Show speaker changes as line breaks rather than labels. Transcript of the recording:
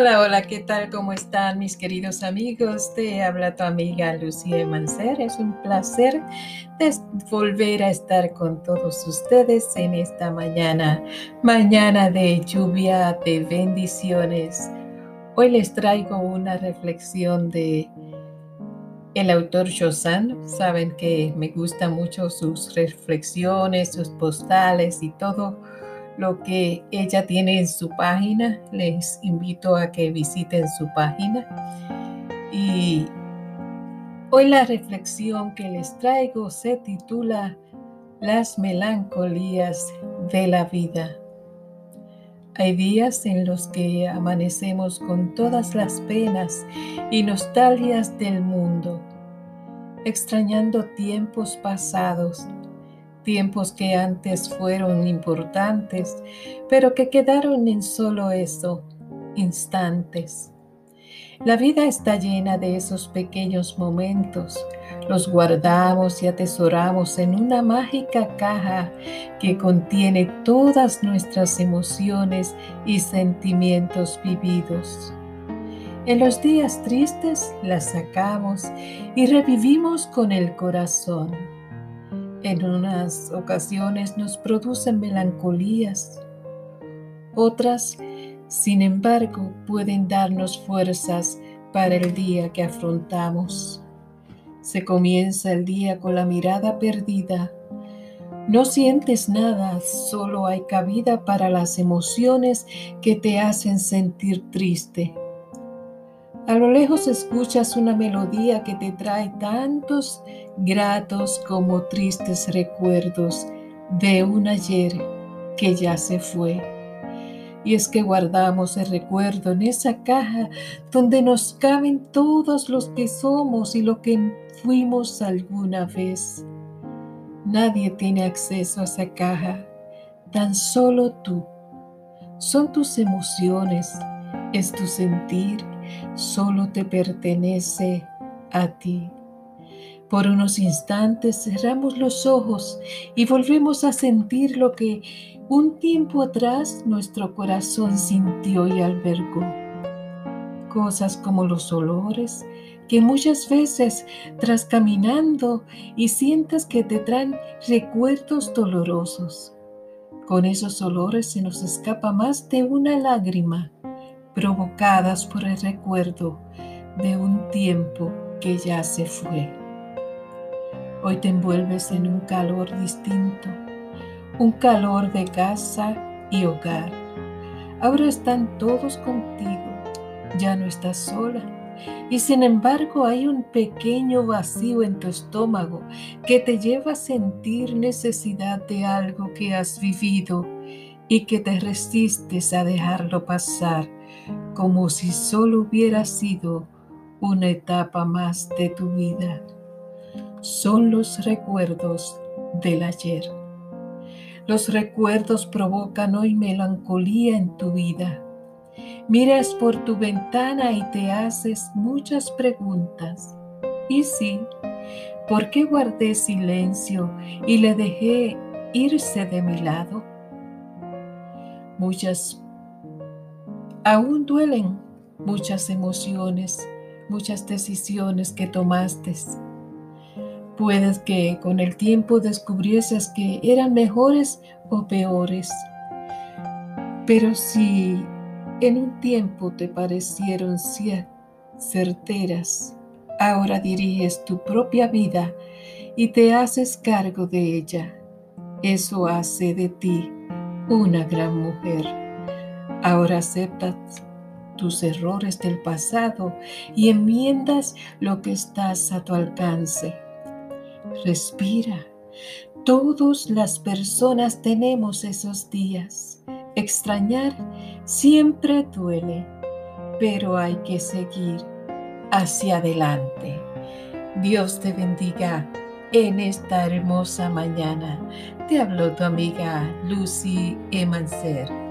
Hola, hola, ¿qué tal? ¿Cómo están mis queridos amigos? Te habla tu amiga Lucía Mancer. Es un placer volver a estar con todos ustedes en esta mañana, mañana de lluvia, de bendiciones. Hoy les traigo una reflexión de el autor Josan. Saben que me gustan mucho sus reflexiones, sus postales y todo lo que ella tiene en su página. Les invito a que visiten su página. Y hoy la reflexión que les traigo se titula Las melancolías de la vida. Hay días en los que amanecemos con todas las penas y nostalgias del mundo, extrañando tiempos pasados tiempos que antes fueron importantes, pero que quedaron en solo eso, instantes. La vida está llena de esos pequeños momentos. Los guardamos y atesoramos en una mágica caja que contiene todas nuestras emociones y sentimientos vividos. En los días tristes las sacamos y revivimos con el corazón en unas ocasiones nos producen melancolías, otras, sin embargo, pueden darnos fuerzas para el día que afrontamos. Se comienza el día con la mirada perdida. No sientes nada, solo hay cabida para las emociones que te hacen sentir triste. A lo lejos escuchas una melodía que te trae tantos gratos como tristes recuerdos de un ayer que ya se fue. Y es que guardamos el recuerdo en esa caja donde nos caben todos los que somos y lo que fuimos alguna vez. Nadie tiene acceso a esa caja, tan solo tú. Son tus emociones, es tu sentir, solo te pertenece a ti. Por unos instantes cerramos los ojos y volvemos a sentir lo que un tiempo atrás nuestro corazón sintió y albergó. Cosas como los olores que muchas veces tras caminando y sientas que te traen recuerdos dolorosos. Con esos olores se nos escapa más de una lágrima provocadas por el recuerdo de un tiempo que ya se fue. Hoy te envuelves en un calor distinto, un calor de casa y hogar. Ahora están todos contigo, ya no estás sola. Y sin embargo hay un pequeño vacío en tu estómago que te lleva a sentir necesidad de algo que has vivido y que te resistes a dejarlo pasar como si solo hubiera sido una etapa más de tu vida. Son los recuerdos del ayer. Los recuerdos provocan hoy melancolía en tu vida. Miras por tu ventana y te haces muchas preguntas. Y sí, ¿por qué guardé silencio y le dejé irse de mi lado? Muchas Aún duelen muchas emociones, muchas decisiones que tomaste. Puedes que con el tiempo descubrieses que eran mejores o peores. Pero si en un tiempo te parecieron certeras, ahora diriges tu propia vida y te haces cargo de ella. Eso hace de ti una gran mujer. Ahora aceptas tus errores del pasado y enmiendas lo que estás a tu alcance. Respira. Todas las personas tenemos esos días. Extrañar siempre duele, pero hay que seguir hacia adelante. Dios te bendiga en esta hermosa mañana. Te habló tu amiga Lucy Emancer.